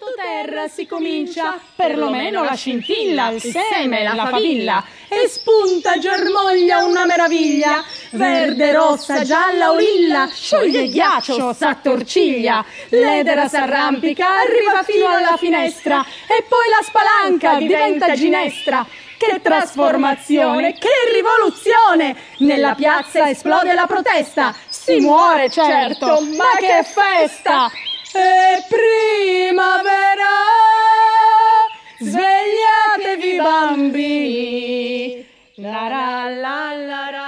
sottoterra si comincia, perlomeno la scintilla, il seme, la favilla, e spunta, germoglia una meraviglia, verde, rossa, gialla o lilla, scioglie ghiaccio, s'attorciglia, l'edera s'arrampica, arriva fino alla finestra, e poi la spalanca diventa ginestra. Che trasformazione, che rivoluzione! Nella piazza esplode la protesta, si muore certo, ma che festa! E La la la la. la.